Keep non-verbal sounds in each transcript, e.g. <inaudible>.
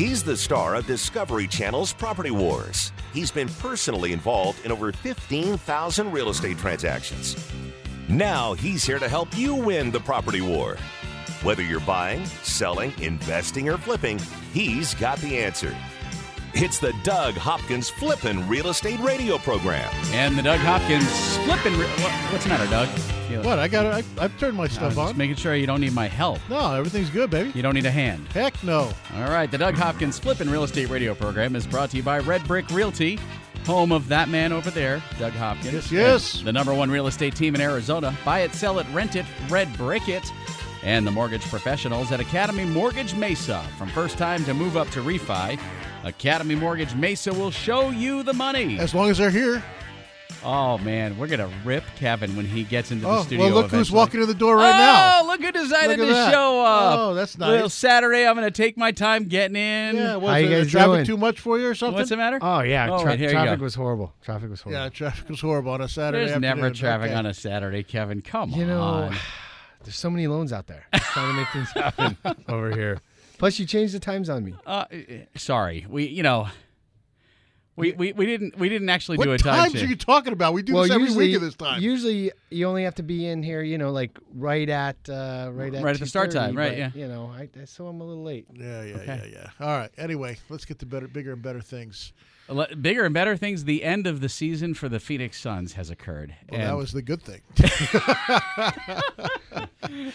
He's the star of Discovery Channel's Property Wars. He's been personally involved in over 15,000 real estate transactions. Now he's here to help you win the property war. Whether you're buying, selling, investing, or flipping, he's got the answer. It's the Doug Hopkins Flippin' Real Estate Radio Program. And the Doug Hopkins flipping. Re- what, what's the matter, Doug? You- What? I got. I, I've turned my stuff just on. making sure you don't need my help. no, everything's good, baby. You don't need a hand. Heck no. All right, the Doug Hopkins Flippin' Real Estate Radio program is brought to you by Red Brick Realty, home of that man over there, Doug Hopkins. Yes, yes. The number one real estate team in Arizona. Buy it, sell it, rent it, Red Brick it. And the mortgage professionals at Academy Mortgage Mesa. From first time to move up to refi, Academy Mortgage Mesa will show you the money. As long as they're here. Oh, man, we're going to rip Kevin when he gets into the Oh, studio. well, look who's walking to the door right now. Oh, look who decided Look to that. show up. Oh, that's nice. Little nice. Saturday, I'm going to take my time getting in. Yeah, was How you it guys traffic doing? too much for you or something? What's the matter? Oh yeah, Oh, tra- right, traffic was horrible. Traffic was horrible. Yeah, traffic was horrible on a Saturday. There's never traffic Okay. on a Saturday, Kevin. Come You know, on. <sighs> there's so many loans out there trying to make things happen <laughs> over here. Plus, you changed the times on me. Uh, sorry, we you know, we, we, we didn't we didn't actually What do a time times change. are you talking about? We do this every week at this time. Usually, you only have to be in here, you know, like right at uh, right at Right at the start time, right, but, yeah. You know, I, so I'm a little late. yeah, yeah, Okay. yeah, yeah. All right. Anyway, let's get to better, bigger and better things. Bigger and better things. The end of the season for the Phoenix Suns has occurred. Well, and that was the good thing. <laughs>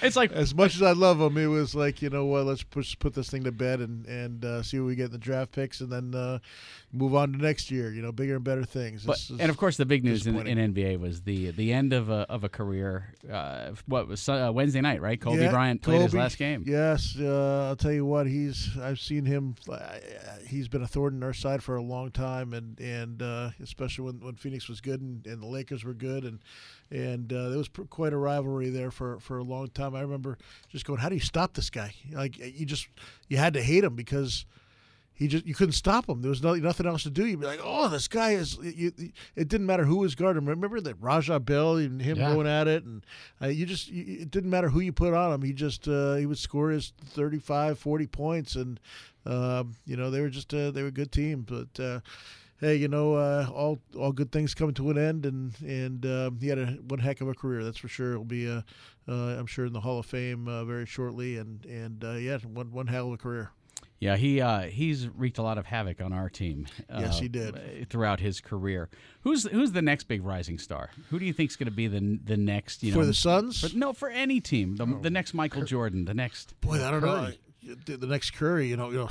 it's like as much as I love him, it was like you know what? Let's push, put this thing to bed and and uh, see what we get in the draft picks, and then uh, move on to next year. You know, bigger and better things. But, This is- and of course, the big news in, in NBA was the the end of a of a career. Uh, what was uh, Wednesday night, right? Kobe Yeah, Bryant played his last game. Yes, uh, I'll tell you what. He's I've seen him. Uh, he's been a thorn in our side for a long time, and and uh, especially when, when Phoenix was good and, and the Lakers were good, and and uh, there was pr- quite a rivalry there for, for a long time. I remember just going, "How do you stop this guy?" Like you just you had to hate him because. He just you couldn't stop him. There was no, nothing else to do. You'd be like, "Oh, this guy is." You, it didn't matter who was guarding. Remember that Raja Bell and him Yeah. going at it, and uh, you just you, it didn't matter who you put on him. He just uh, he would score his 35, 40 points, and um, you know they were just uh, they were a good team. But uh, hey, you know uh, all all good things come to an end, and and um, he had a one heck of a career. That's for sure. He'll be uh, uh, I'm sure in the Hall of Fame uh, very shortly, and and uh, yeah, one one hell of a career. Yeah, he uh, he's wreaked a lot of havoc on our team. Yes, he did. throughout his career. Who's who's the next big rising star? Who do you think is going to be the the next? You know, For the Suns? For, no, for any team. The, the next Michael Jordan. The next. Boy, I don't know. Curry. The the next Curry, you know, you know,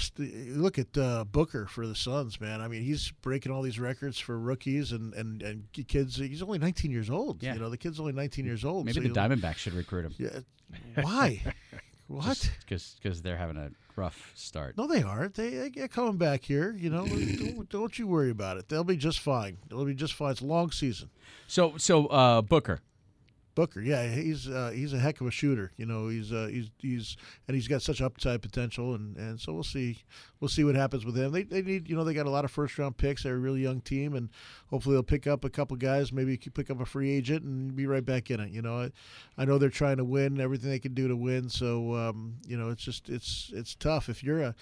look at uh, Booker for the Suns, man. I mean, he's breaking all these records for rookies and, and, and kids. He's only 19 years old. Yeah. You know, the kid's only 19 years old. Maybe so the you- Diamondbacks should recruit him. Yeah. Why? <laughs> what? Because they're having a rough start. No, they aren't. They, they get coming back here. You know, <laughs> don't, don't you worry about it. They'll be just fine. They'll be just fine. It's a long season. So so uh, Booker. Booker, yeah, he's uh, he's a heck of a shooter. You know, he's uh, he's he's and he's got such upside potential, and, and so we'll see we'll see what happens with him. They, they need you know they got a lot of first round picks. They're a really young team, and hopefully they'll pick up a couple guys. Maybe pick up a free agent and be right back in it. You know, I, I know they're trying to win everything they can do to win. So um, you know, it's just it's it's tough if you're a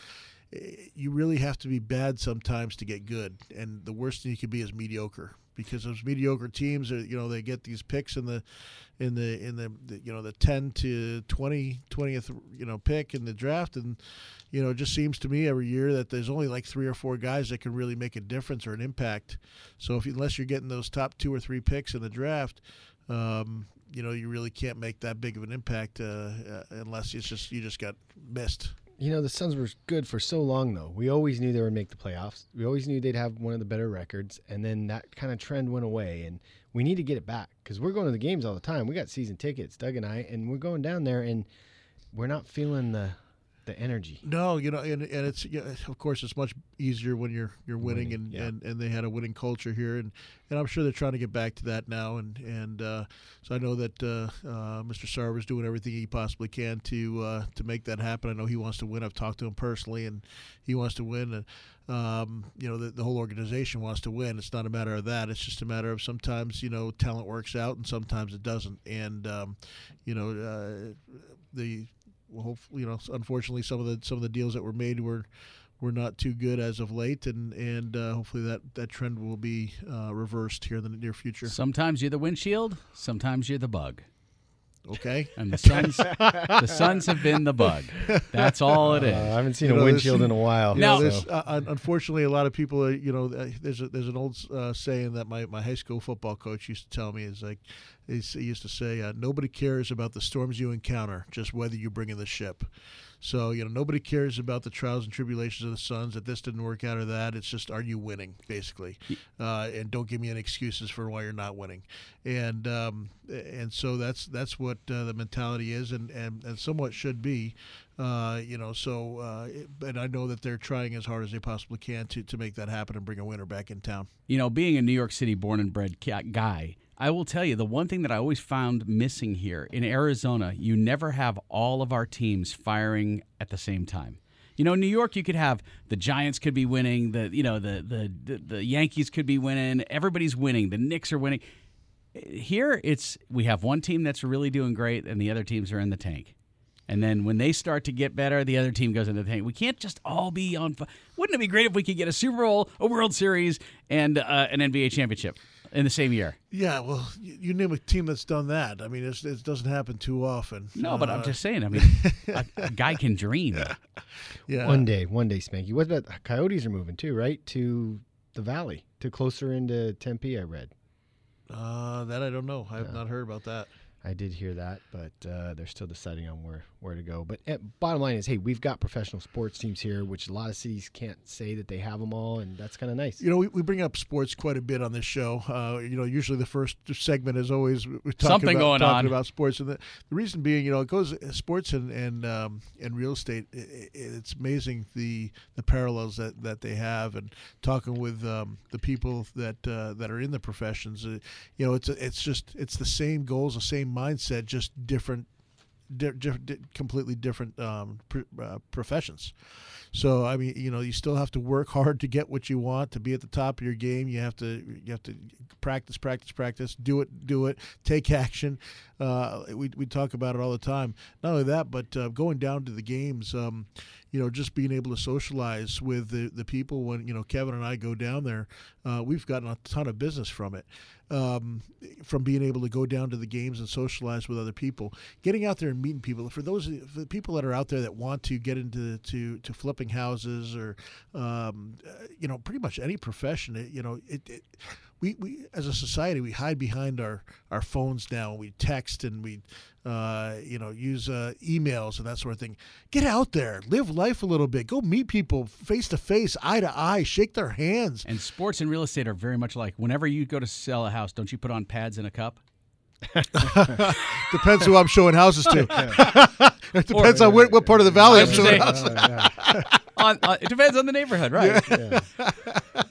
you really have to be bad sometimes to get good, and the worst thing you can be is mediocre. Because those mediocre teams are, you know, they get these picks in the, in the, in the, the you know, the ten to 20, 20th, you know, pick in the draft, and you know, it just seems to me every year that there's only like three or four guys that can really make a difference or an impact. So if unless you're getting those top two or three picks in the draft, um, you know, you really can't make that big of an impact uh, uh, unless it's just you just got missed. You know, the Suns were good for so long, though. We always knew they would make the playoffs. We always knew they'd have one of the better records, and then that kind of trend went away. And we need to get it back because we're going to the games all the time. We got season tickets, Doug and I, and we're going down there, and we're not feeling the the energy. No, you know, and, and it's yeah, of course it's much easier when you're you're winning, Winning, and, yeah. and, and they had a winning culture here, and, and I'm sure they're trying to get back to that now, and and uh, so I know that uh, uh, Mr. Sarver is doing everything he possibly can to uh, to make that happen. I know he wants to win. I've talked to him personally, and he wants to win, and um, you know the, the whole organization wants to win. It's not a matter of that. It's just a matter of sometimes you know talent works out, and sometimes it doesn't, and um, you know uh, the hopefully, you know, unfortunately, some of the some of the deals that were made were we're not too good as of late, and and uh, hopefully that that trend will be uh, reversed here in the near future. Sometimes you're the windshield, sometimes you're the bug. Okay. <laughs> And the Suns, the Suns have been the bug. That's all it is. Uh, I haven't seen You a know, this- windshield in a while. Now- know, so- uh, unfortunately, a lot of people, are, you know, uh, there's a, there's an old uh, saying that my, my high school football coach used to tell me is like, he he used to say, uh, nobody cares about the storms you encounter, just whether you bring in the ship. So you know, nobody cares about the trials and tribulations of the Suns That this didn't work out or that. It's just, are you winning, basically? Uh, and don't give me any excuses for why you're not winning. And um, and so that's that's what uh, the mentality is, and, and, and somewhat should be. Uh, you know, so uh, and I know that they're trying as hard as they possibly can to, to make that happen and bring a winner back in town. You know, being a New York City born and bred guy, I will tell you the one thing that I always found missing here in Arizona, you never have all of our teams firing at the same time. You know, in New York, you could have the Giants could be winning, the you know the the the, the Yankees could be winning, everybody's winning, the Knicks are winning. Here, it's we have one team that's really doing great, and the other teams are in the tank. And then when they start to get better, the other team goes into the tank. We can't just all be on. Wouldn't it be great if we could get a Super Bowl, a World Series, and uh, an NBA championship in the same year? Yeah, well, you, you name a team that's done that. I mean, it's, it doesn't happen too often. No, but I'm Uh, just saying. I mean, <laughs> a, a guy can dream. yeah. One day, one day, Spanky. What about the Coyotes are moving too, right? To the valley, to closer into Tempe. I read. Uh, that I don't know. I have Yeah. not heard about that. I did hear that, but uh, they're still deciding on where, where to go. But uh, bottom line is, hey, we've got professional sports teams here, which a lot of cities can't say that they have them all, and that's kind of nice. You know, we, we bring up sports quite a bit on this show. Uh, you know, usually the first segment is always we're talking Something about, going talking on. about sports, and the, the reason being, you know, it goes sports and and um, and real estate. i i it's amazing the the parallels that, that they have, and talking with um, the people that uh, that are in the professions. Uh, you know, it's it's just it's the same goals, the same mindset, just different di- di- completely different um, pr- uh, professions. So I mean, you know, you still have to work hard to get what you want, to be at the top of your game. You have to you have to practice, practice, practice. Do it, do it. Take action. Uh, we we talk about it all the time. Not only that, but uh, going down to the games. Um, you know, just being able to socialize with the, the people when, you know, Kevin and I go down there, uh, we've gotten a ton of business from it. Um, from being able to go down to the games and socialize with other people, getting out there and meeting people. For those for the people that are out there that want to get into to, to flipping houses or, um, uh, you know, pretty much any profession, it, you know, it, it we, we as a society we hide behind our, our phones now. and We text and we, uh, you know, use uh, emails and that sort of thing. Get out there, live life a little bit. Go meet people face to face, eye to eye, shake their hands. And sports and real estate are very much like whenever you go to sell a house, don't you put on pads in a cup? <laughs> Depends who I'm showing houses to. <laughs> it depends on what, what part of the valley I'm Let's showing say- houses. <laughs> on, uh, it depends on the neighborhood, right?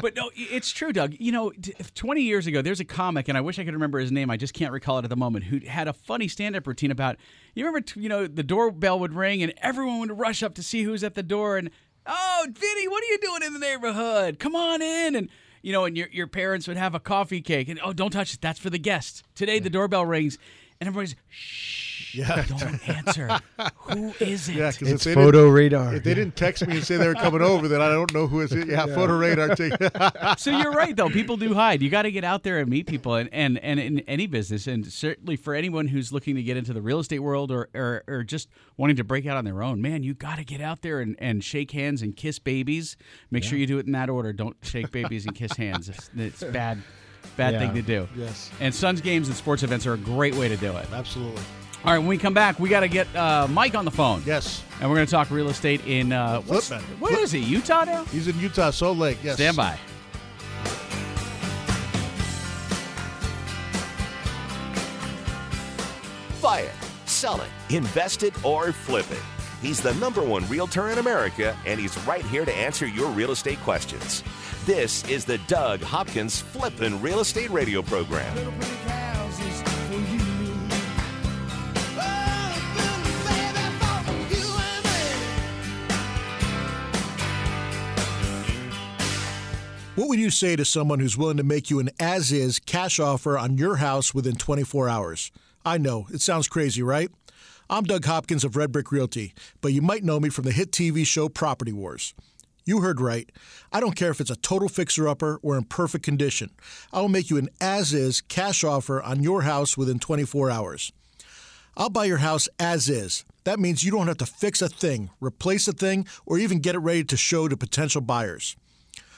But no, it's true, Doug. You know, 20 years ago, there's a comic, and I wish I could remember his name. I just can't recall it at the moment. Who had a funny stand-up routine about? You remember, you know, the doorbell would ring, and everyone would rush up to see who's at the door, and oh, Vinny, what are you doing in the neighborhood? Come on in, and you know, and your your parents would have a coffee cake, and oh, don't touch it, that's for the guests. Today, the doorbell rings, and everybody's shh. Yeah. Don't answer. <laughs> Who is it? Yeah, because if It's they photo radar. if they didn't text me and say they were coming <laughs> over, then I don't know who is it. Yeah, photo radar. <laughs> Take, so you're right though people do hide you got to get out there and meet people and, and and in any business and certainly for anyone who's looking to get into the real estate world or or, or just wanting to break out on their own man you got to get out there and, and shake hands and kiss babies make sure you do it in that order don't shake babies and kiss hands it's, it's bad bad Yeah. thing to do yes, and Suns games and sports events are a great way to do it. absolutely. All right, when we come back, we got to get uh, Mike on the phone. Yes, And we're going to talk real estate in uh, what's- Flipman. What is he? Utah now? he's in Utah, Salt Lake. Yes, Stand by. Buy it, sell it, invest it, or flip it. He's the number one realtor in America, and he's right here to answer your real estate questions. This is the Doug Hopkins Flippin' Real Estate Radio Program. What would you say to someone who's willing to make you an as is cash offer on your house within 24 hours? I know, it sounds crazy, right? I'm Doug Hopkins of Red Brick Realty, but you might know me from the hit TV show Property Wars. You heard right. I don't care if it's a total fixer upper or in perfect condition. I will make you an as is cash offer on your house within 24 hours. I'll buy your house as is. That means you don't have to fix a thing, replace a thing, or even get it ready to show to potential buyers.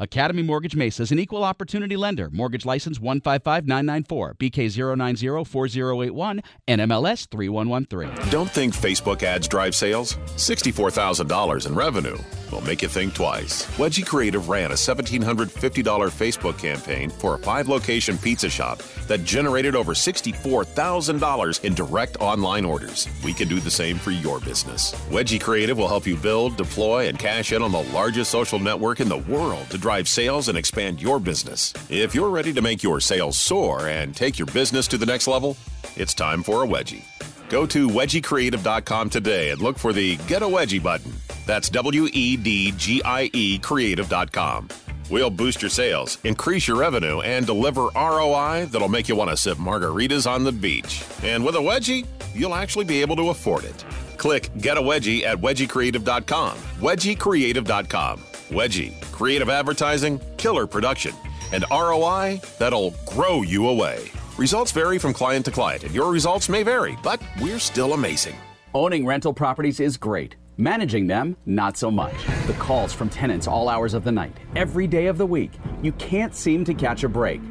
Academy Mortgage Mesa is an equal opportunity lender. Mortgage license 155994, BK0904081, NMLS 3113. Don't think Facebook ads drive sales? $64,000 in revenue will make you think twice. Wedgie Creative ran a $1,750 Facebook campaign for a five location pizza shop that generated over $64,000 in direct online orders. We can do the same for your business. Wedgie Creative will help you build, deploy, and cash in on the largest social network in the world to drive sales and expand your business. If you're ready to make your sales soar and take your business to the next level, it's time for a wedgie. Go to wedgiecreative.com today and look for the Get a Wedgie button. That's W E D G I E creative.com. We'll boost your sales, increase your revenue, and deliver ROI that'll make you want to sip margaritas on the beach. And with a wedgie, you'll actually be able to afford it. Click Get a Wedgie at wedgiecreative.com. Wedgiecreative.com. Wedgie, creative advertising, killer production, and ROI that'll grow you away. Results vary from client to client, and your results may vary, but we're still amazing. Owning rental properties is great. Managing them, not so much. The calls from tenants all hours of the night, every day of the week. You can't seem to catch a break.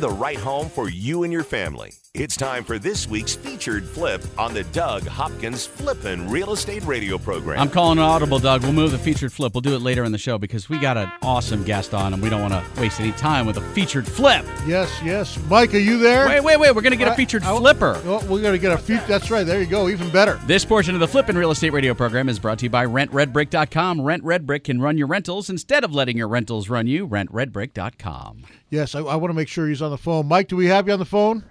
Find the right home for you and your family. It's time for this week's featured flip on the Doug Hopkins Flippin' Real Estate Radio program. I'm calling an audible, Doug. We'll move the featured flip. We'll do it later in the show because we got an awesome guest on and we don't want to waste any time with a featured flip. Yes, yes. Mike, are you there? Wait, wait, wait. We're going to get a featured I- I- flipper. Oh, we're going to get a feature. That's right. There you go. Even better. This portion of the Flippin' Real Estate Radio program is brought to you by RentRedBrick.com. Rent Red Brick can run your rentals instead of letting your rentals run you. RentRedBrick.com. Yes, I, I want to make sure he's on the phone. Mike, do we have you on the phone?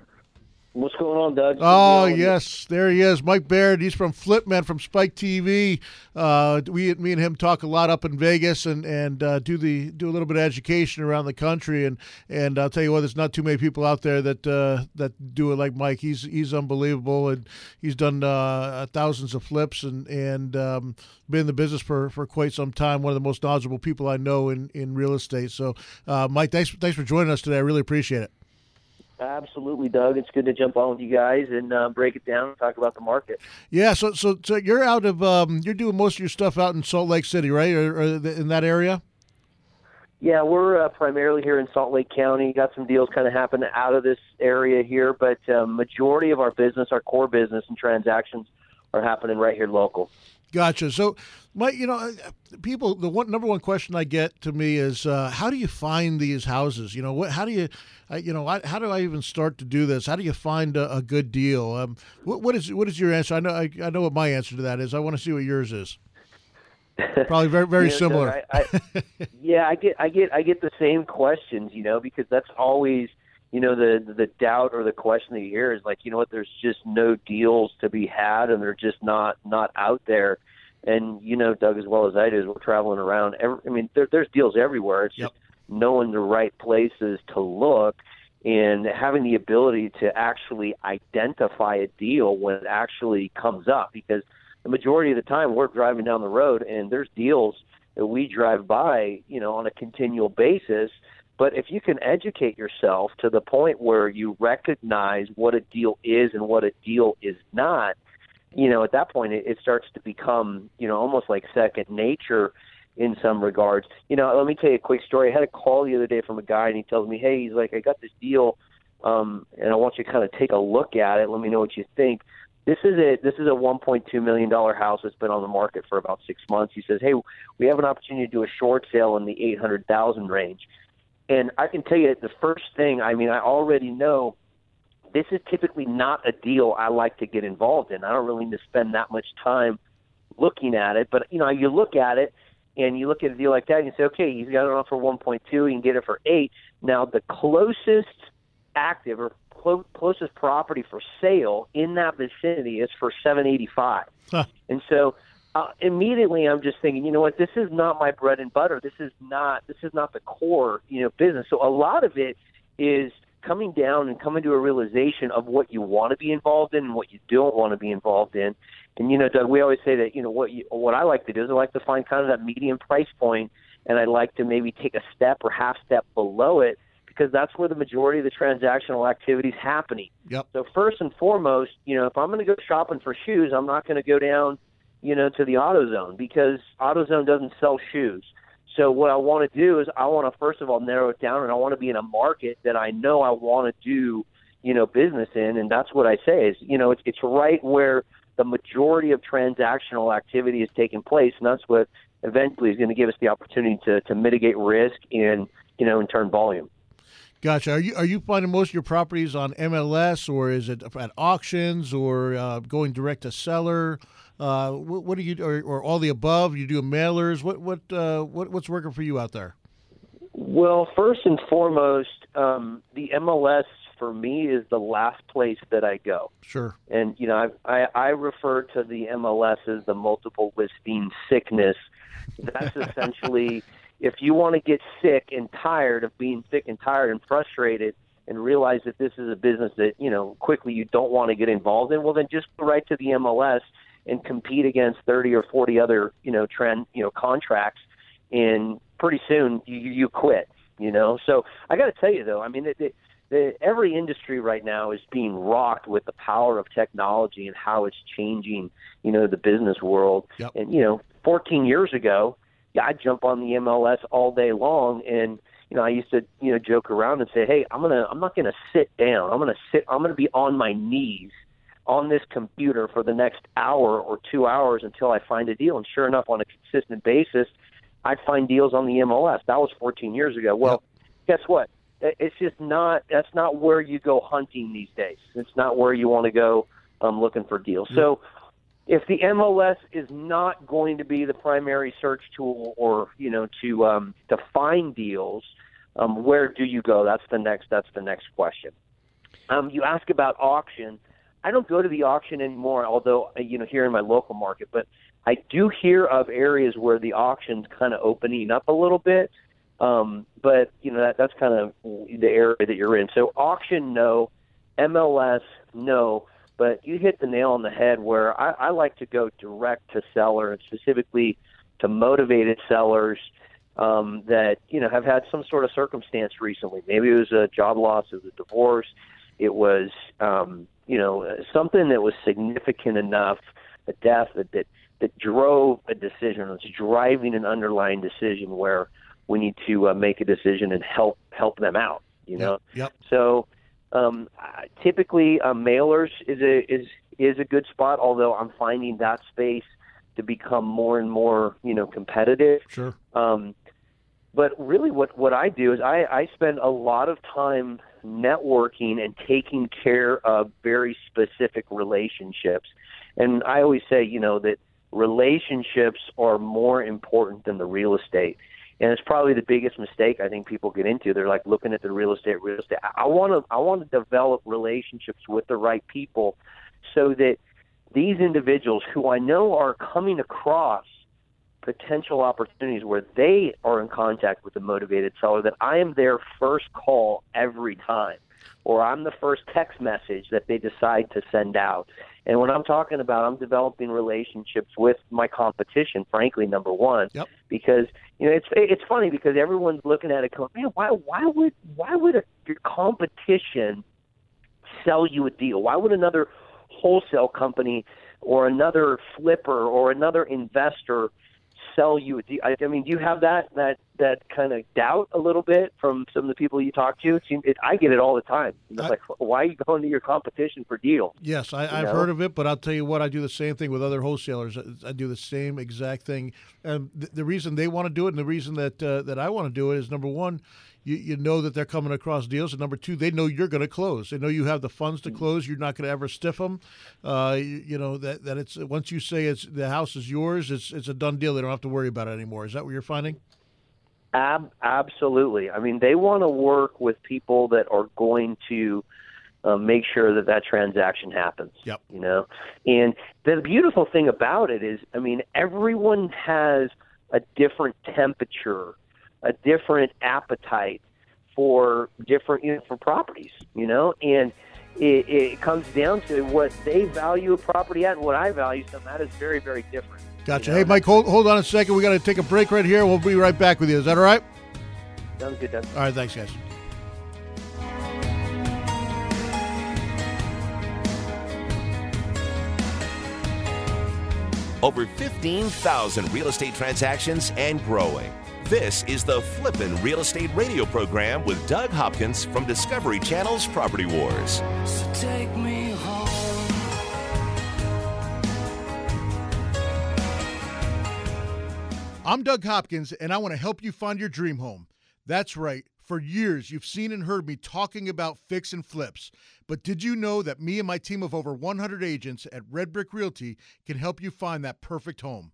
What's going on, Doug? Oh yes, there he is, Mike Baird. He's from Flipman from Spike TV. Uh, we, me and him talk a lot up in Vegas and and uh, do the do a little bit of education around the country. And and I'll tell you what, there's not too many people out there that uh, that do it like Mike. He's he's unbelievable, and he's done uh, thousands of flips and and um, been in the business for, for quite some time. One of the most knowledgeable people I know in, in real estate. So, uh, Mike, thanks thanks for joining us today. I really appreciate it. Absolutely, Doug. It's good to jump on with you guys and uh, break it down and talk about the market. Yeah, so so so you're out of um, you're doing most of your stuff out in Salt Lake City, right, or, or in that area? Yeah, we're uh, primarily here in Salt Lake County. Got some deals kind of happen out of this area here, but uh, majority of our business, our core business and transactions, are happening right here local. Gotcha. So, my, you know, uh, people, the one number one question I get to me is, uh, how do you find these houses? You know, what, how do you, uh, you know, I, how do I even start to do this? How do you find a, a good deal? Um, what, what is, what is your answer? I know, I, I know what my answer to that is. I want to see what yours is. Probably very, <laughs> very know, similar. I, I, yeah, I get, I get, I get the same questions, you know, because that's always, you know, the the doubt or the question that you hear is like, you know what, there's just no deals to be had, and they're just not not out there. And you know, Doug, as well as I do, as we're traveling around. Every, I mean, there, there's deals everywhere. It's Yep. just knowing the right places to look and having the ability to actually identify a deal when it actually comes up because the majority of the time we're driving down the road and there's deals that we drive by, you know, on a continual basis. But if you can educate yourself to the point where you recognize what a deal is and what a deal is not, you know, at that point it, it starts to become, you know, almost like second nature in some regards. You know, let me tell you a quick story. I had a call the other day from a guy and he tells me, Hey, he's like, I got this deal um and I want you to kind of take a look at it. Let me know what you think. This is a this is a 1.2 million dollar house that's been on the market for about six months. He says, "Hey, we have an opportunity to do a short sale in the 800,000 range." And I can tell you the first thing. I mean, I already know this is typically not a deal I like to get involved in. I don't really need to spend that much time looking at it. But you know, you look at it and you look at a deal like that and you say, okay, he's got it on for 1.2, he can get it for eight. Now, the closest active or clo- closest property for sale in that vicinity is for 785. Huh. And so uh, immediately I'm just thinking, you know what, this is not my bread and butter. This is not this is not the core, you know, business. So a lot of it is coming down and coming to a realization of what you want to be involved in and what you don't want to be involved in. And you know, Doug, we always say that you know what you, what I like to do is I like to find kind of that medium price point, and I like to maybe take a step or half step below it because that's where the majority of the transactional activity is happening. Yep. So first and foremost, you know, if I'm going to go shopping for shoes, I'm not going to go down, you know, to the AutoZone because AutoZone doesn't sell shoes. So what I want to do is I want to first of all narrow it down, and I want to be in a market that I know I want to do, you know, business in, and that's what I say is, you know, it's it's right where the majority of transactional activity is taking place, and that's what eventually is going to give us the opportunity to to mitigate risk and you know, in turn volume. Gotcha. Are you are you finding most of your properties on MLS or is it at auctions or uh, going direct to seller? Uh, what, what do you or, or all the above? You do mailers. What what uh, what what's working for you out there? Well, first and foremost, um, the MLS for me is the last place that I go. Sure. And you know, I, I I refer to the MLS as the multiple listing sickness. That's <laughs> essentially if you want to get sick and tired of being sick and tired and frustrated and realize that this is a business that, you know, quickly you don't want to get involved in, well then just go right to the MLS and compete against 30 or 40 other, you know, trend, you know, contracts and pretty soon you you quit, you know. So I got to tell you though, I mean, it, it, the, every industry right now is being rocked with the power of technology and how it's changing, you know, the business world. Yep. And you know, 14 years ago, I'd jump on the MLS all day long, and you know, I used to you know joke around and say, hey, I'm gonna, I'm not gonna sit down. I'm gonna sit. I'm gonna be on my knees on this computer for the next hour or two hours until I find a deal. And sure enough, on a consistent basis, I'd find deals on the MLS. That was 14 years ago. Well, guess what? It's just not. That's not where you go hunting these days. It's not where you want to go um, looking for deals. So, if the MLS is not going to be the primary search tool, or you know, to um, to find deals, um, where do you go? That's the next. That's the next question. Um, you ask about auction. I don't go to the auction anymore, although uh, you know here in my local market, but I do hear of areas where the auction's kind of opening up a little bit. Um, but you know that that's kind of the area that you're in. So auction, no. MLS, no. But you hit the nail on the head. Where I, I like to go direct to seller, and specifically to motivated sellers um, that you know have had some sort of circumstance recently. Maybe it was a job loss, it was a divorce, it was um, you know something that was significant enough, a death that that, that drove a decision. It's driving an underlying decision where we need to uh, make a decision and help help them out. You know. Yep. So um, typically, uh, mailers is a is is a good spot. Although I'm finding that space to become more and more you know competitive. Sure. Um, but really, what what I do is I, I spend a lot of time networking and taking care of very specific relationships. And I always say, you know, that relationships are more important than the real estate. And it's probably the biggest mistake I think people get into. They're like looking at the real estate, real estate. I want to I want to develop relationships with the right people so that these individuals who I know are coming across potential opportunities where they are in contact with a motivated seller that I am their first call every time or I'm the first text message that they decide to send out. And when I'm talking about I'm developing relationships with my competition, frankly, number one, Yep. because you know it's it's funny because everyone's looking at it going, man, why why would why would a, your competition sell you a deal? Why would another wholesale company or another flipper or another investor sell you a deal? I, I mean, do you have that that that kind of doubt a little bit from some of the people you talk to? It seems, it, I get it all the time. It's I- like, why are you going to your competition for deals? Yes, I, I've know? heard of it, but I'll tell you what, I do the same thing with other wholesalers. I- I do the same exact thing. And th- the reason they want to do it and the reason that uh, that I want to do it is number one, you, you know that they're coming across deals, and number two, they know you're going to close. They know you have the funds to close. You're not going to ever stiff them. Uh, you, you know that that it's once you say it's the house is yours, it's it's a done deal. They don't have to worry about it anymore. Is that what you're finding? Ab- absolutely. I mean, they want to work with people that are going to uh, make sure that that transaction happens. Yep. You know, and the beautiful thing about it is, I mean, everyone has a different temperature, a different appetite for different, you know, for properties. You know, and it, it comes down to what they value a property at and what I value. So that is very, very different. Gotcha. You know, Hey, Mike, hold, hold on a second. We got to take a break right here. We'll be right back with you. Is that all right? Sounds good. Doug. All right. Thanks, guys. Over 15,000 real estate transactions and growing. This is the Flippin' Real Estate Radio program with Doug Hopkins from Discovery Channel's Property Wars. So take me home. I'm Doug Hopkins, and I want to help you find your dream home. That's right. For years, you've seen and heard me talking about fix and flips. But did you know that me and my team of over 100 agents at Red Brick Realty can help you find that perfect home?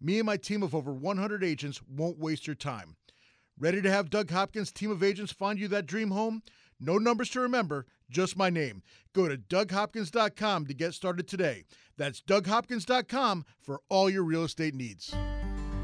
Me and my team of over 100 agents won't waste your time. Ready to have Doug Hopkins' team of agents find you that dream home? No numbers to remember, just my name. Go to DougHopkins.com to get started today. That's DougHopkins.com for all your real estate needs.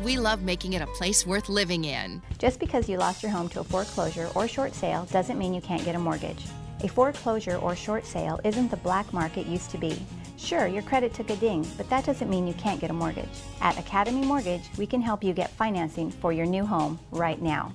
We love making it a place worth living in. Just because you lost your home to a foreclosure or short sale doesn't mean you can't get a mortgage. A foreclosure or short sale isn't the black market used to be. Sure, your credit took a ding, but that doesn't mean you can't get a mortgage. At Academy Mortgage, we can help you get financing for your new home right now.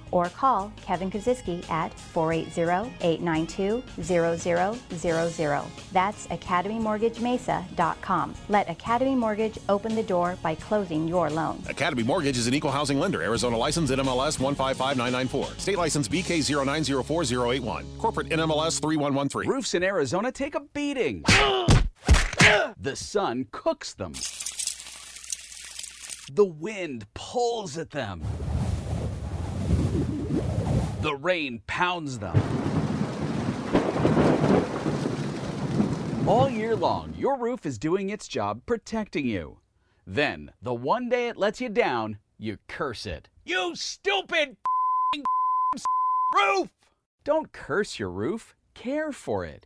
or call Kevin Kaziski at 480-892-0000. That's academymortgagemesa.com. Let Academy Mortgage open the door by closing your loan. Academy Mortgage is an equal housing lender. Arizona license NMLS 155994. State license BK0904081. Corporate NMLS 3113. Roofs in Arizona take a beating. <gasps> the sun cooks them. The wind pulls at them. The rain pounds them. All year long, your roof is doing its job protecting you. Then, the one day it lets you down, you curse it. You stupid roof! Don't curse your roof, care for it.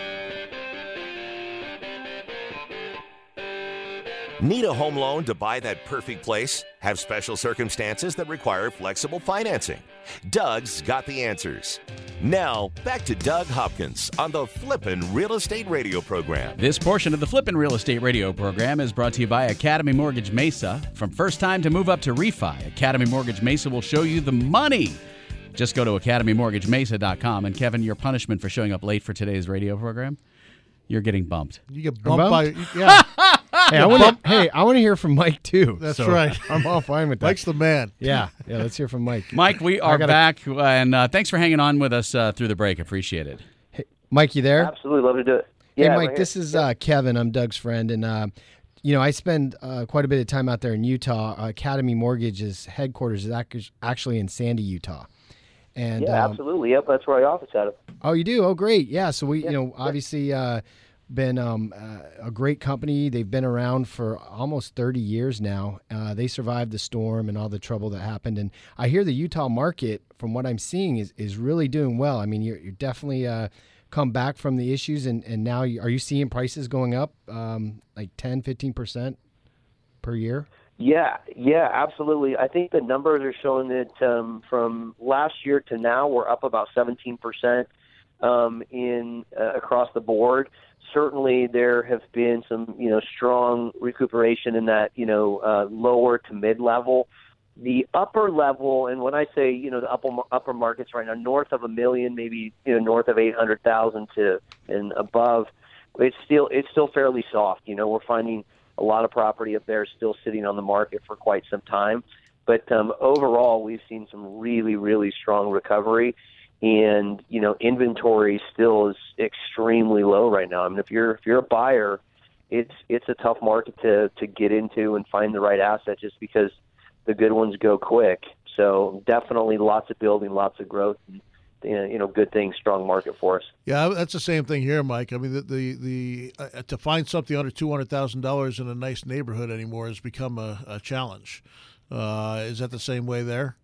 Need a home loan to buy that perfect place? Have special circumstances that require flexible financing? Doug's got the answers. Now, back to Doug Hopkins on the Flippin' Real Estate Radio program. This portion of the Flippin' Real Estate Radio program is brought to you by Academy Mortgage Mesa. From first time to move up to refi, Academy Mortgage Mesa will show you the money. Just go to academymortgagemesa.com. And Kevin, your punishment for showing up late for today's radio program, you're getting bumped. You get I'm bumped by <laughs> yeah. Hey, I want to. Hey, I want to hear from Mike too. That's so right. <laughs> I'm all fine with that. Mike's the man. yeah, yeah. Let's hear from Mike. Mike, we are gotta- back, and uh, thanks for hanging on with us uh, through the break. Appreciate it. Hey, Mike, you there? Absolutely love to do it. Hey, Yeah, Mike, right this is uh, Kevin. I'm Doug's friend, and uh, you know I spend uh, quite a bit of time out there in Utah. Uh, Academy Mortgage's headquarters is actually in Sandy, Utah. And yeah, um, absolutely. Yep, that's where I office out of. Oh, you do? Oh, great. Yeah. So we, you know, obviously uh, been um, uh, a great company. They've been around for almost 30 years now. Uh, they survived the storm and all the trouble that happened. And I hear the Utah market, from what I'm seeing, is, is really doing well. I mean, you're, you're definitely uh, come back from the issues. And, and now, you, are you seeing prices going up um, like 10, 15% per year? Yeah, yeah, absolutely. I think the numbers are showing that um, from last year to now, we're up about 17% um, in uh, across the board. Certainly, there have been some, you know, strong recuperation in that, you know, uh, lower to mid level. The upper level, and when I say, you know, the upper upper markets right now, north of a million, maybe you know, north of 800,000 to and above, it's still it's still fairly soft. You know, we're finding a lot of property up there still sitting on the market for quite some time. But um, overall, we've seen some really, really strong recovery, and you know, inventory still is extremely low right now. I mean, if you're if you're a buyer, it's it's a tough market to to get into and find the right asset just because the good ones go quick. So definitely lots of building, lots of growth. And, you know, good thing, strong market for us. Yeah, that's the same thing here, Mike. I mean, the the, the uh, to find something under two hundred thousand dollars in a nice neighborhood anymore has become a, a challenge. Uh, is that the same way there?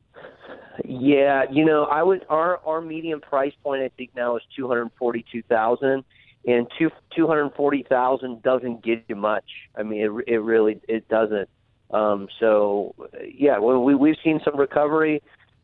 Yeah, you know, I would our our median price point I think now is two hundred forty two thousand, and two two hundred forty thousand doesn't get you much. I mean, it it really it doesn't. Um, so yeah, well, we we've seen some recovery,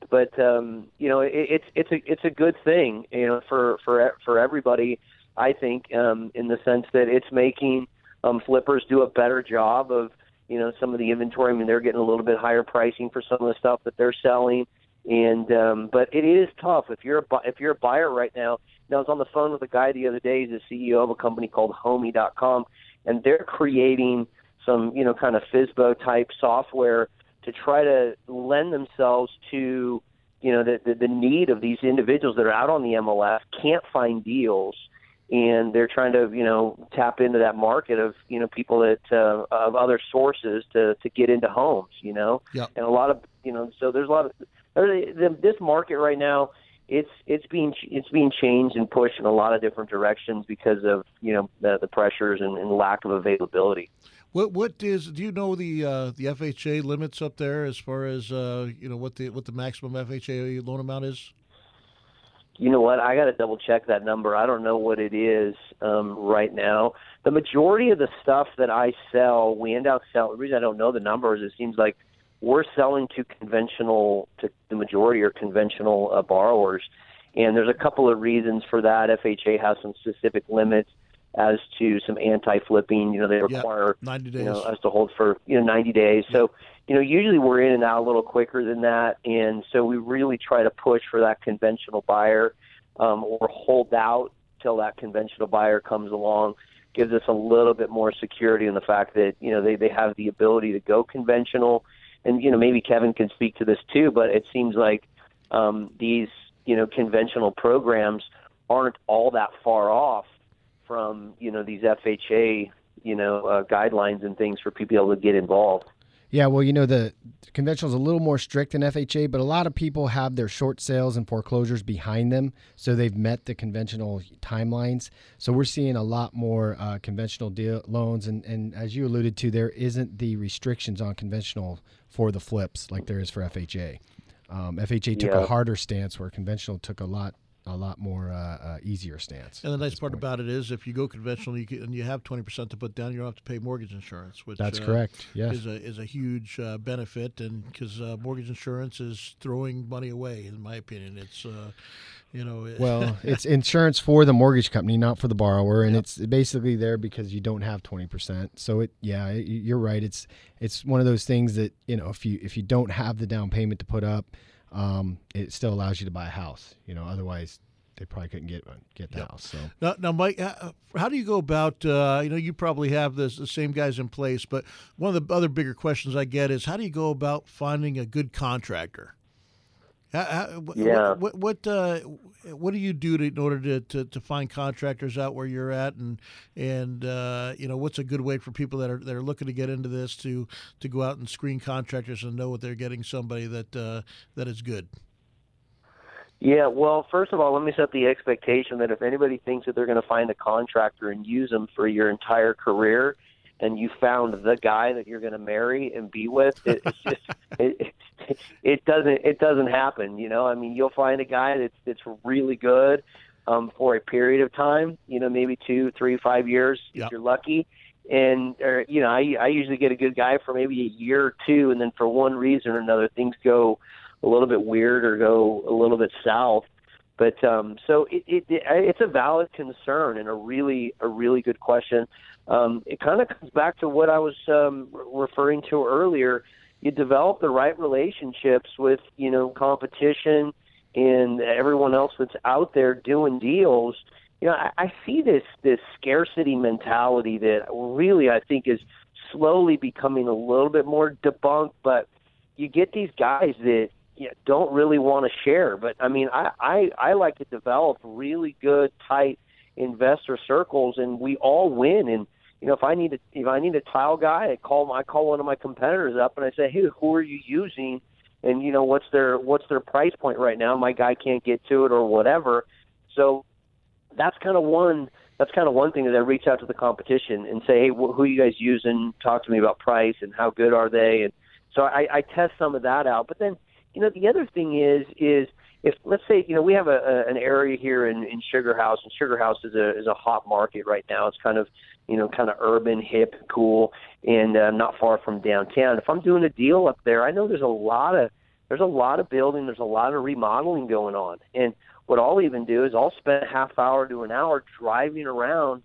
but um, you know, it, it's it's a it's a good thing, you know, for for for everybody. I think um, in the sense that it's making um, flippers do a better job of you know some of the inventory. I mean, they're getting a little bit higher pricing for some of the stuff that they're selling And um, but it is tough if you're a bu- if you're a buyer right now. Now I was on the phone with a guy the other day. He's the CEO of a company called Homey.com, and they're creating some you know kind of FISBO type software to try to lend themselves to you know the, the the need of these individuals that are out on the MLS can't find deals and they're trying to you know tap into that market of you know people that uh, of other sources to to get into homes you know Yep. and a lot of you know so there's a lot of the, this market right now it's it's being it's being changed and pushed in a lot of different directions because of you know the, the pressures and, and lack of availability What what is? Do you know the uh, the FHA limits up there as far as uh, you know what the what the maximum FHA loan amount is? You know what? I got to double check that number. I don't know what it is um, right now. The majority of the stuff that I sell, we end up selling. The reason I don't know the numbers, it seems like we're selling to conventional, to the majority are conventional uh, borrowers, and there's a couple of reasons for that. FHA has some specific limits as to some anti-flipping. You know, they Yeah, require 90 days. you know us to hold for you know 90 days. So you know, usually we're in and out a little quicker than that, and so we really try to push for that conventional buyer um, or hold out till that conventional buyer comes along. Gives us a little bit more security in the fact that you know they they have the ability to go conventional, and you know maybe Kevin can speak to this too, but it seems like um, these you know conventional programs aren't all that far off from you know these FHA you know uh, guidelines and things for people to get involved. Yeah, well, you know, the conventional is a little more strict than FHA, but a lot of people have their short sales and foreclosures behind them, so they've met the conventional timelines. So we're seeing a lot more uh, conventional deal loans, and, and as you alluded to, there isn't the restrictions on conventional for the flips like there is for FHA. Um, FHA took Yeah. a harder stance, where conventional took a lot a lot more uh, uh, easier stance. And the nice part about it is, if you go conventional, you can, and you have twenty percent to put down, you don't have to pay mortgage insurance. Which That's uh, correct, yes. is a is a huge uh, benefit, and because uh, mortgage insurance is throwing money away, in my opinion, it's uh, you know. it- Well, <laughs> it's insurance for the mortgage company, not for the borrower, and it's basically there because you don't have twenty percent. So it, yeah, you're right. It's it's one of those things that you know if you if you don't have the down payment to put up, um, it still allows you to buy a house. You know, otherwise they probably couldn't get get the house. So Now, now, Mike, uh, how do you go about? Uh, you know, you probably have this, the same guys in place, but one of the other bigger questions I get is, how do you go about finding a good contractor? How, how, Yeah. What what uh, what do you do to, in order to, to, to find contractors out where you're at, and and uh, you know what's a good way for people that are that are looking to get into this to to go out and screen contractors and know what they're getting somebody that uh, that is good. Yeah, well, first of all, let me set the expectation that if anybody thinks that they're going to find a contractor and use them for your entire career, and you found the guy that you're going to marry and be with, it, it's just <laughs> it, it, it doesn't it doesn't happen. You know, I mean, you'll find a guy that's that's really good um, for a period of time. You know, maybe two, three, five years Yeah. if you're lucky. And or you know, I I usually get a good guy for maybe a year or two, and then for one reason or another, things go a little bit weird or go a little bit south. But um, so it, it, it it's a valid concern and a really a really good question. Um, it kind of comes back to what I was um, referring to earlier. You develop the right relationships with you know competition and everyone else that's out there doing deals. You know, I, I see this this scarcity mentality that really I think is slowly becoming a little bit more debunked. But you get these guys that you know, don't really want to share. But I mean, I, I I like to develop really good, tight investor circles, and we all win. And you know, if I need a if I need a tile guy, I call I call one of my competitors up and I say, hey, who are you using? And you know, what's their what's their price point right now? My guy can't get to it or whatever. So that's kind of one that's kind of one thing that I reach out to the competition and say, hey, wh- who are you guys using? Talk to me about price and how good are they? And so I, I test some of that out. But then, you know, the other thing is is if let's say you know we have a, a an area here in, in Sugar House, and Sugar House is a is a hot market right now. It's kind of you know kind of urban, hip, cool, and uh, not far from downtown. If I'm doing a deal up there, I know there's a lot of there's a lot of building, there's a lot of remodeling going on, and what I'll even do is I'll spend a half hour to an hour driving around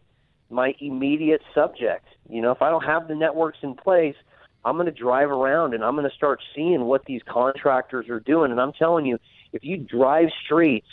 my immediate subject. You know, if I don't have the networks in place, I'm going to drive around and I'm going to start seeing what these contractors are doing. And I'm telling you, if you drive streets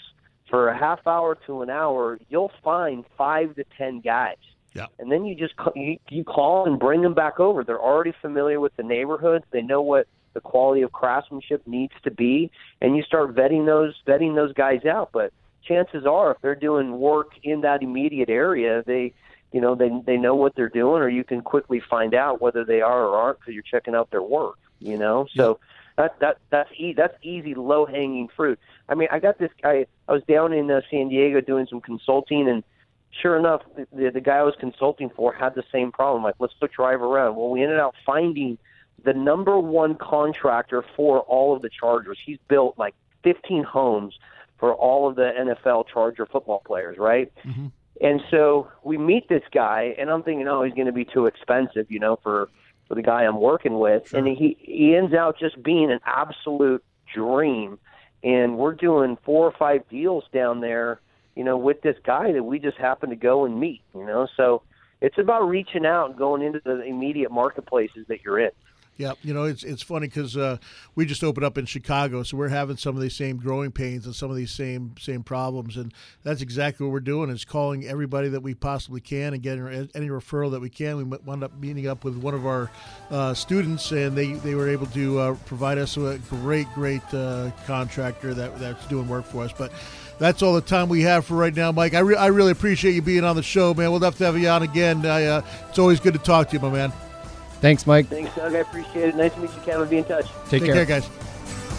for a half hour to an hour, you'll find five to ten guys. Yeah. And then you just you, you call and bring them back over. They're already familiar with the neighborhoods. They know what the quality of craftsmanship needs to be, and you start vetting those vetting those guys out. But chances are, if they're doing work in that immediate area, they you know they they know what they're doing, or you can quickly find out whether they are or aren't because you're checking out their work. You know, so that that that's e- that's easy low hanging fruit. I mean, I got this guy. I was down in uh, San Diego doing some consulting, and sure enough, the, the guy I was consulting for had the same problem. Like, let's go drive around. Well, we ended up finding the number one contractor for all of the Chargers. He's built like 15 homes for all of the NFL Charger football players, right? Mm-hmm. And so we meet this guy, and I'm thinking, oh, he's going to be too expensive, you know, for for the guy I'm working with. Sure. And he he ends out just being an absolute dream. And we're doing four or five deals down there, you know, with this guy that we just happen to go and meet, you know. So it's about reaching out and going into the immediate marketplaces that you're in. Yeah, you know it's it's funny because uh, we just opened up in Chicago, so we're having some of these same growing pains and some of these same same problems, and that's exactly what we're doing is calling everybody that we possibly can and getting any referral that we can. We wound up meeting up with one of our uh, students, and they, they were able to uh, provide us with a great great uh, contractor that that's doing work for us, but. That's all the time we have for right now, Mike. I, re- I really appreciate you being on the show, man. We'll have to have you on again. I, uh, it's always good to talk to you, my man. Thanks, Mike. Thanks, Doug. I appreciate it. Nice to meet you, Kevin. Be in touch. Take, Take care, guys.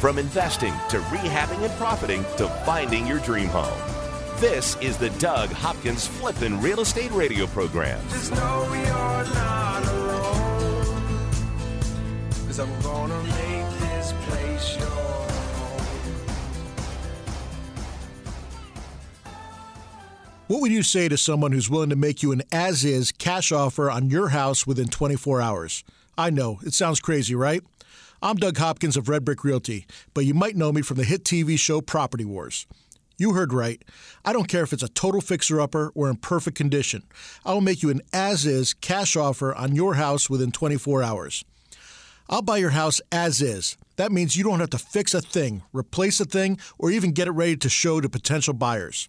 From investing to rehabbing and profiting to finding your dream home. This is the Doug Hopkins Flippin' Real Estate Radio Program. Just know you're not alone. Cause I'm gonna make this place your What would you say to someone who's willing to make you an as is cash offer on your house within 24 hours? I know, it sounds crazy, right? I'm Doug Hopkins of Red Brick Realty, but you might know me from the hit TV show Property Wars. You heard right. I don't care if it's a total fixer upper or in perfect condition. I will make you an as is cash offer on your house within 24 hours. I'll buy your house as is. That means you don't have to fix a thing, replace a thing, or even get it ready to show to potential buyers.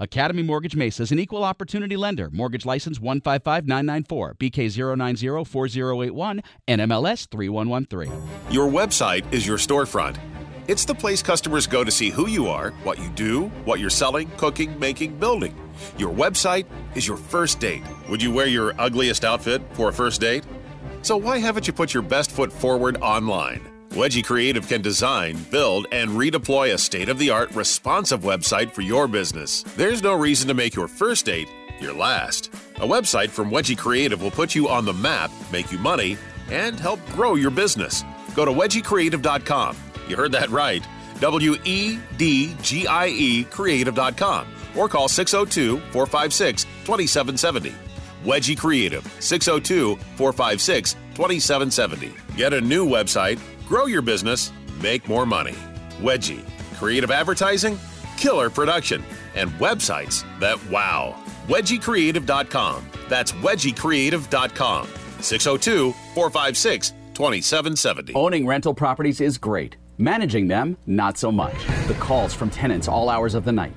Academy Mortgage Mesa is an equal opportunity lender. Mortgage license 155994, BK0904081, NMLS 3113. Your website is your storefront. It's the place customers go to see who you are, what you do, what you're selling, cooking, making, building. Your website is your first date. Would you wear your ugliest outfit for a first date? So why haven't you put your best foot forward online? Wedgie Creative can design, build, and redeploy a state of the art responsive website for your business. There's no reason to make your first date your last. A website from Wedgie Creative will put you on the map, make you money, and help grow your business. Go to wedgiecreative.com. You heard that right. W E D G I E creative.com or call 602 456 2770. Wedgie Creative, 602 456 2770. Get a new website, grow your business, make more money. Wedgie, creative advertising, killer production, and websites that wow. WedgieCreative.com. That's WedgieCreative.com. 602 456 2770. Owning rental properties is great. Managing them, not so much. The calls from tenants all hours of the night,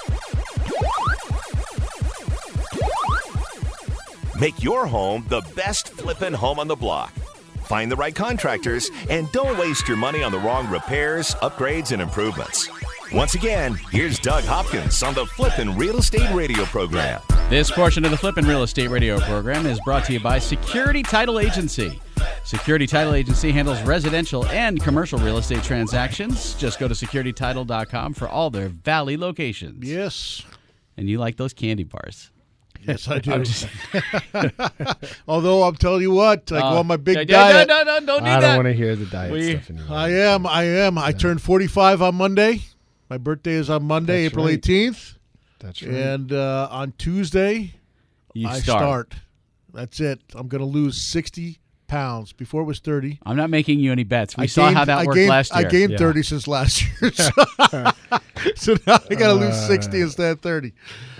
Make your home the best flippin' home on the block. Find the right contractors and don't waste your money on the wrong repairs, upgrades, and improvements. Once again, here's Doug Hopkins on the Flippin' Real Estate Radio program. This portion of the Flippin' Real Estate Radio program is brought to you by Security Title Agency. Security Title Agency handles residential and commercial real estate transactions. Just go to securitytitle.com for all their valley locations. Yes. And you like those candy bars. Yes, I do. <laughs> Although I'm telling you what, I go Uh, on my big yeah, diet. No, no, no, don't do I that. don't want to hear the diet We- stuff anymore. I am. I am. I turned 45 on Monday. My birthday is on Monday, That's April right. 18th. That's right. And uh, on Tuesday, You I start. start. That's it. I'm going to lose 60 pounds. Before it was 30. I'm not making you any bets. We I saw gained, how that I worked gained, last year. I gained Yeah. 30 since last <laughs> year. So, <laughs> so now I got to lose 60 instead of 30.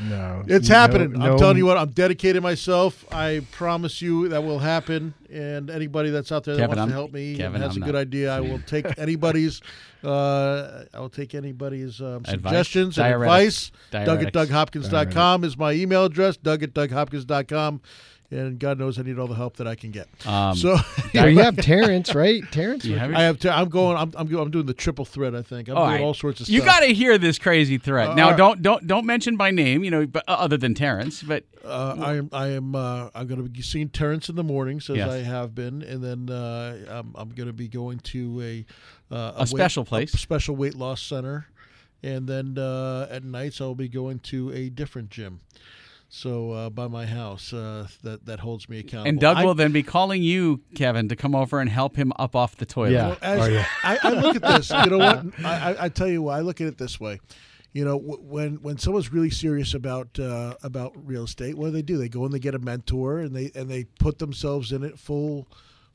no, It's no- happening. no- I'm telling you what. I'm dedicating myself. I promise you that will happen. And anybody that's out there that Kevin, wants to I'm- help me Kevin, and has I'm a good not. idea, I will take <laughs> anybody's. Uh, I will take anybody's um, Advice. suggestions and Diuretics. advice. Doug at Diuretics. DougHopkins.com is my email address. Doug at DougHopkins.com. And God knows I need all the help that I can get. Um, so <laughs> you have Terrence, right? Terrence. You have I have. To, I'm going. I'm, I'm. I'm doing the triple threat. I think. I'm All doing right. all sorts of stuff. You got to hear this crazy threat. Uh, now, all right. don't don't don't mention by name, you know, but uh, other than Terrence. But Uh, I am. I am. Uh, I'm going to be seeing Terrence in the mornings, as Yes. I have been, and then uh, I'm, I'm going to be going to a uh, A special place. a special weight loss center, and then uh, at nights I'll be going to a different gym. So uh, by my house, uh, that that holds me accountable. and Doug I- will then be calling you, Kevin, to come over and help him up off the toilet. Yeah. Well, as, Oh, yeah. I, I look at this. You know what? I, I, I tell you what. I look at it this way. You know, when when someone's really serious about uh, about real estate, what do they do? They go and they get a mentor, and they and they put themselves in it full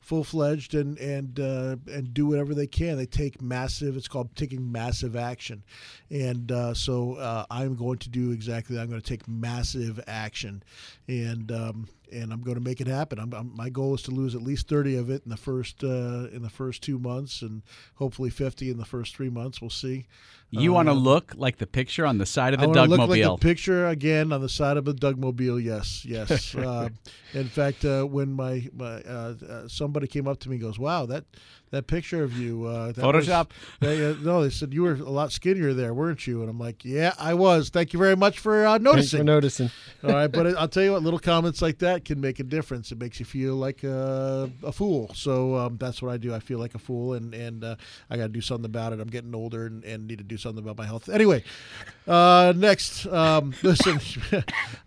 full fledged and and uh, and do whatever they can. They take massive. It's called taking massive action, and uh, so uh, I'm going to do exactly that. I'm going to take massive action, and um, and I'm going to make it happen. I'm, I'm, my goal is to lose at least 30 of it in the first uh, in the first two months, and hopefully 50 in the first three months. We'll see. You want to Uh, look like the picture on the side of the want to look like the picture again on the side of the Dougmobile. Yes, yes. uh, <laughs> in fact, uh, when my, my uh, uh, somebody came up to me and goes, "Wow, that that picture of you, uh, that was- Photoshop? <laughs> they, uh, no, they said you were a lot skinnier there, weren't you? And I'm like, "Yeah, I was. Thank you very much for uh, noticing." for noticing. All right, but <laughs> I'll tell you what, little comments like that can make a difference. It makes you feel like a, a fool. So um, that's what I do. I feel like a fool, and and uh, I got to do something about it. I'm getting older and, and need to do something about my health. Anyway, uh, next, um, <laughs> listen,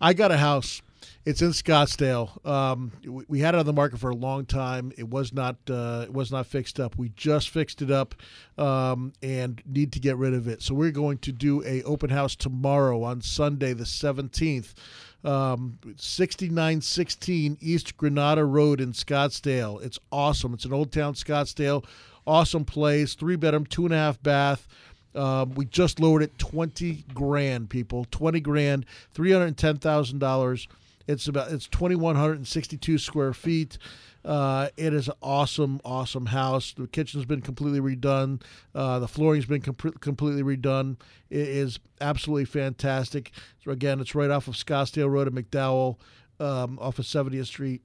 I got a house. It's in Scottsdale. Um, we, we had it on the market for a long time. It was not uh, it was not fixed up. We just fixed it up um, and need to get rid of it. So we're going to do a open house tomorrow on Sunday the seventeenth. Um, 6916 East Granada Road in Scottsdale. It's awesome. It's an old town Scottsdale. Awesome place. Three bedroom, two and a half bath. Um, we just lowered it 20 grand, people. 20 grand, $310,000. It's about it's 2162 square feet. Uh, it is an awesome, awesome house. The kitchen's been completely redone. Uh, the flooring's been com- completely redone. It is absolutely fantastic. So again, it's right off of Scottsdale Road in McDowell. um, off of 70th Street.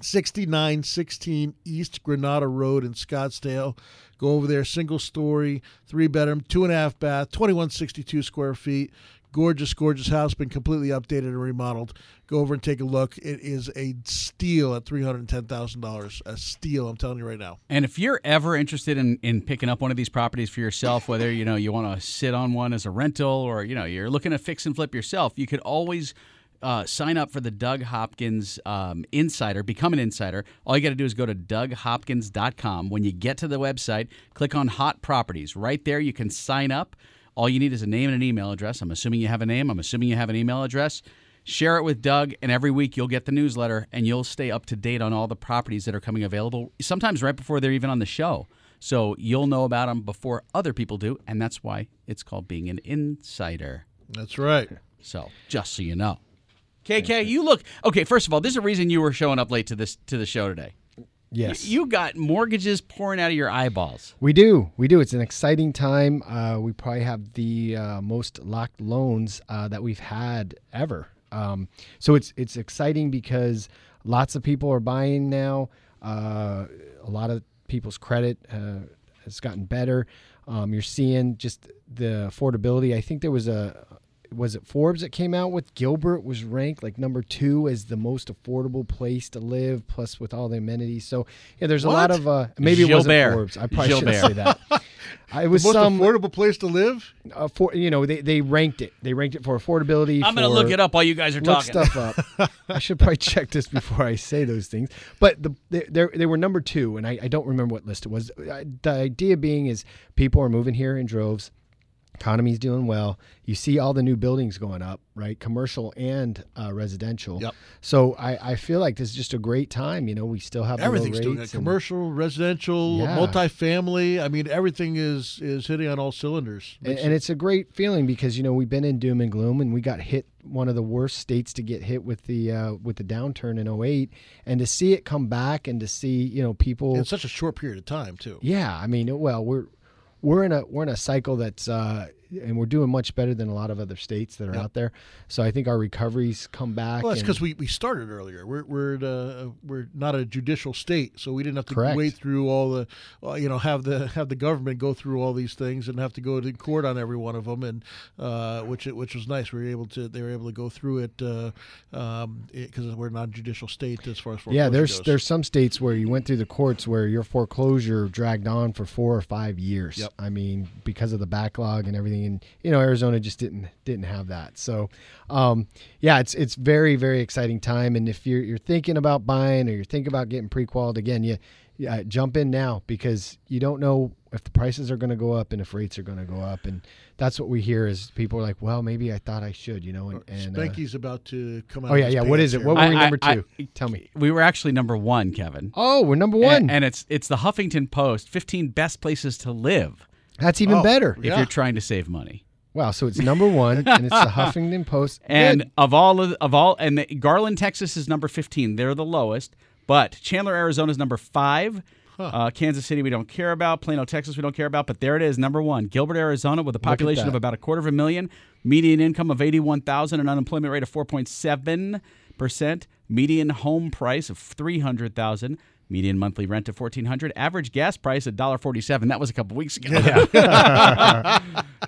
6916 East Granada Road in Scottsdale. Go over there, single story, three bedroom, two and a half bath, 2162 square feet. Gorgeous, gorgeous house, been completely updated and remodeled. Go over and take a look. It is a steal at $310,000. A steal, I'm telling you right now. And if you're ever interested in, in picking up one of these properties for yourself, whether you know you want to sit on one as a rental or you know you're looking to fix and flip yourself, you could always uh, sign up for the Doug Hopkins um, Insider. Become an insider. All you got to do is go to DougHopkins.com. When you get to the website, click on Hot Properties. Right there, you can sign up. All you need is a name and an email address. I'm assuming you have a name. I'm assuming you have an email address. Share it with Doug, and every week you'll get the newsletter and you'll stay up to date on all the properties that are coming available, sometimes right before they're even on the show. So you'll know about them before other people do, and that's why it's called being an insider. That's right. So just so you know. KK, you look okay. First of all, there's a reason you were showing up late to this to the show today. Yes. You got mortgages pouring out of your eyeballs. We do. We do. It's an exciting time. Uh, we probably have the uh, most locked loans uh, that we've had ever. Um, so it's it's exciting because lots of people are buying now. Uh, a lot of people's credit uh, has gotten better. Um, you're seeing just the affordability. I think there was a was it Forbes that came out with Gilbert was ranked like number two as the most affordable place to live, plus with all the amenities. So yeah, there's a lot of uh, maybe it wasn't Forbes. I probably Gilbert. shouldn't say that. <laughs> It was Most some affordable place to live? uh, for you know they, they ranked it. They ranked it for affordability. I'm going to look it up while you guys are look talking. stuff up. <laughs> I should probably check this before I say those things. But the they they're- were number two, and I, I don't remember what list it was. Uh, The idea being is people are moving here in droves. Economy's doing well. You see all the new buildings going up, right? Commercial and uh, residential. Yep. So I, I feel like this is just a great time. You know, we still have Everything's doing it. Commercial, residential, Yeah. multifamily. I mean, everything is is hitting on all cylinders. and, and it's a great feeling because you know we've been in doom and gloom and we got hit one of the worst states to get hit with the uh, with the downturn in 08 and to see it come back and to see you know people in such a short period of time too. yeah i mean well we're we're in a we're in a cycle that's uh and we're doing much better than a lot of other states that are Yep. out there so i think our recoveries come back Well, that's because we, we started earlier. We're we're uh, we're not a judicial state, so we didn't have to Correct. wait through all the, uh, you know, have the have the government go through all these things and have to go to court on every one of them, and uh, which which was nice. We were able to they were able to go through it because um, we're not a judicial state as far as foreclosure yeah there's goes. there's some states where you went through the courts where your foreclosure dragged on for four or five years Yep. i mean because of the backlog and everything and you know arizona just didn't didn't have that so um, yeah it's it's very very exciting time and if you're you're thinking about buying or you're thinking about getting pre-qualified again you yeah, jump in now because you don't know if the prices are going to go up and if rates are going to go up and that's what we hear is people are like well maybe i thought i should you know and, and uh, Spanky's about to come out. oh yeah yeah What is it here. what were we number I- two I- tell me We were actually number one, Kevin. Oh, we're number one. And, and it's it's the Huffington Post 15 best places to live That's even Oh, better. if Yeah. you're trying to save money. Wow. So it's number one, and it's the <laughs> Huffington Post. And Good. of all of, of all and the, Garland, Texas is number 15. They're the lowest, but Chandler, Arizona is number 5. Uh, Kansas City, we don't care about. Plano, Texas, we don't care about. But there it is, number one. Gilbert, Arizona, with a population of about a quarter of a million, median income of eighty-one thousand, an unemployment rate of four point seven percent, median home price of three hundred thousand, median monthly rent of fourteen hundred, average gas price of $1.47. That was a couple weeks ago. <laughs>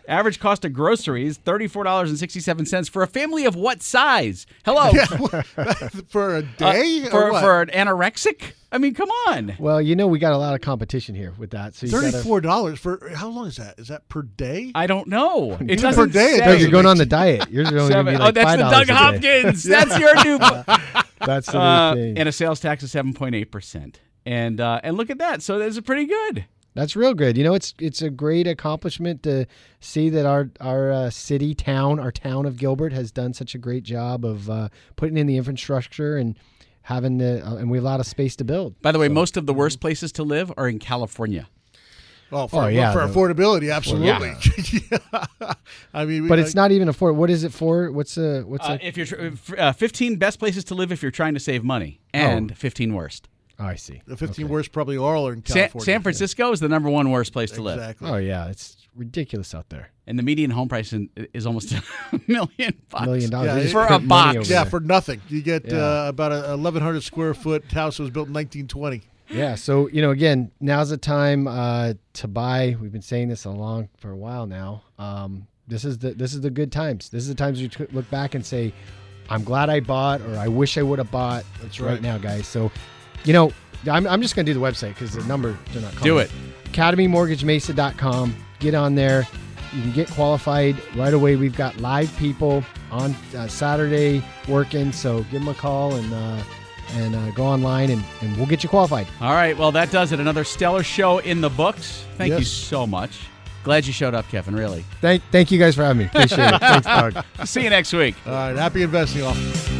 average cost of groceries thirty-four dollars and sixty-seven cents for a family of what size? Hello, <laughs> for a Uh, day or for what? for an anorexic. I mean, come on. Well, you know we got a lot of competition here with that. So you gotta, Thirty-four dollars for how long is that? Is that per day? I don't know. <laughs> It Per doesn't day, say. No, you're going on the diet. You're only going to Seven- be like oh, that's five the Doug. Hopkins. That's your new. That's the Uh, thing. and a sales tax of seven point eight percent. And uh, and look at that. So that's pretty good. That's real good. You know, it's it's a great accomplishment to see that our our uh, city, town, our town of Gilbert has done such a great job of uh, putting in the infrastructure and having the uh, and we have a lot of space to build. By the way, most of the worst places to live are in California. Oh, for, Oh, yeah, for the- affordability, absolutely. Yeah. <laughs> I mean, we- But it's like- not even a for. What is it for? What's a what's Uh, a? if you're tr- f- uh, 15 best places to live if you're trying to save money, and 15 worst. Oh, I see. the 15 Okay. worst probably all are in San, California. San Francisco is the number one worst place to live. Exactly. Oh yeah, it's ridiculous out there. And the median home price in, is almost <laughs> a million bucks. Million dollars. Yeah, for a box. Yeah, there. for nothing. You get Yeah. uh, about a 1,100 square foot house that was built in 1920. Yeah, so you know, again, now's the time uh, to buy. We've been saying this along for a while now. Um, this is the this is the good times. This is the times you t- look back and say, "I'm glad I bought," or "I wish I would have bought." That's right. right. now, guys. So, you know, I'm, I'm just going to do the website because the numbers are not. Do it. AcademyMortgageMesa.com. Get on there. You can get qualified right away. We've got live people on uh, Saturday working, so give them a call and uh, and uh, go online and, and we'll get you qualified. All right, well, that does it. Another stellar show in the books. Thank you so much. Glad you showed up, Kevin, really. Thank thank you guys for having me. Appreciate it. <laughs> Thanks, Doug. See you next week. All right, happy investing, all.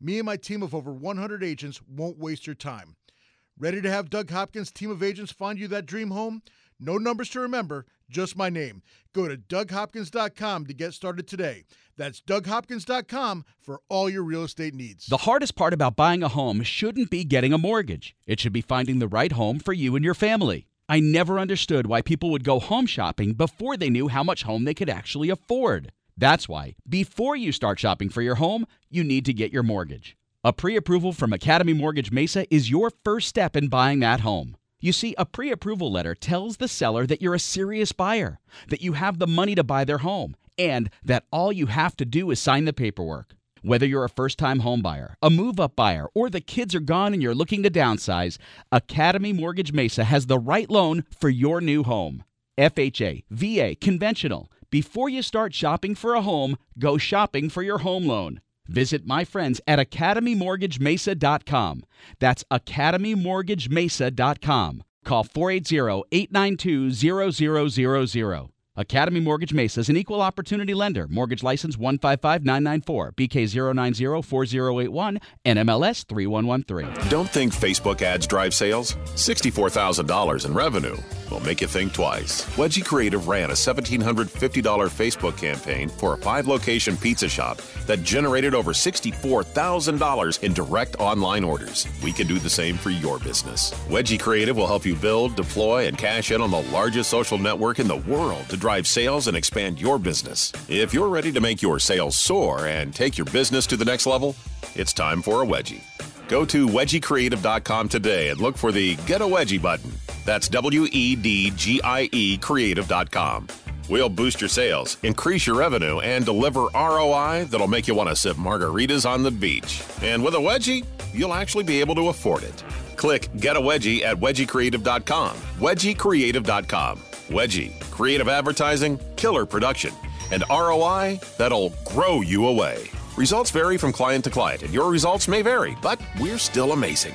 Me and my team of over 100 agents won't waste your time. Ready to have Doug Hopkins' team of agents find you that dream home? No numbers to remember, just my name. Go to DougHopkins.com to get started today. That's DougHopkins.com for all your real estate needs. The hardest part about buying a home shouldn't be getting a mortgage. It should be finding the right home for you and your family. I never understood why people would go home shopping before they knew how much home they could actually afford. That's why, before you start shopping for your home, you need to get your mortgage. A pre approval from Academy Mortgage Mesa is your first step in buying that home. You see, a pre approval letter tells the seller that you're a serious buyer, that you have the money to buy their home, and that all you have to do is sign the paperwork. Whether you're a first time home buyer, a move up buyer, or the kids are gone and you're looking to downsize, Academy Mortgage Mesa has the right loan for your new home. FHA, VA, conventional. Before you start shopping for a home, go shopping for your home loan. Visit my friends at academymortgagemesa.com. That's academymortgagemesa.com. Call 480-892-0000. Academy Mortgage Mesa is an equal opportunity lender. Mortgage license 155994, BK 0904081, NMLS 3113. Don't think Facebook ads drive sales? $64,000 in revenue will make you think twice. Wedgie Creative ran a $1,750 Facebook campaign for a five location pizza shop that generated over $64,000 in direct online orders. We can do the same for your business. Wedgie Creative will help you build, deploy, and cash in on the largest social network in the world to drive sales and expand your business. If you're ready to make your sales soar and take your business to the next level, it's time for a wedgie. Go to wedgiecreative.com today and look for the Get a Wedgie button. That's W E D G I E creative.com. We'll boost your sales, increase your revenue, and deliver ROI that'll make you want to sip margaritas on the beach. And with a wedgie, you'll actually be able to afford it. Click Get a Wedgie at wedgiecreative.com. Wedgiecreative.com. Wedgie, creative advertising, killer production, and ROI that'll grow you away. Results vary from client to client, and your results may vary, but we're still amazing.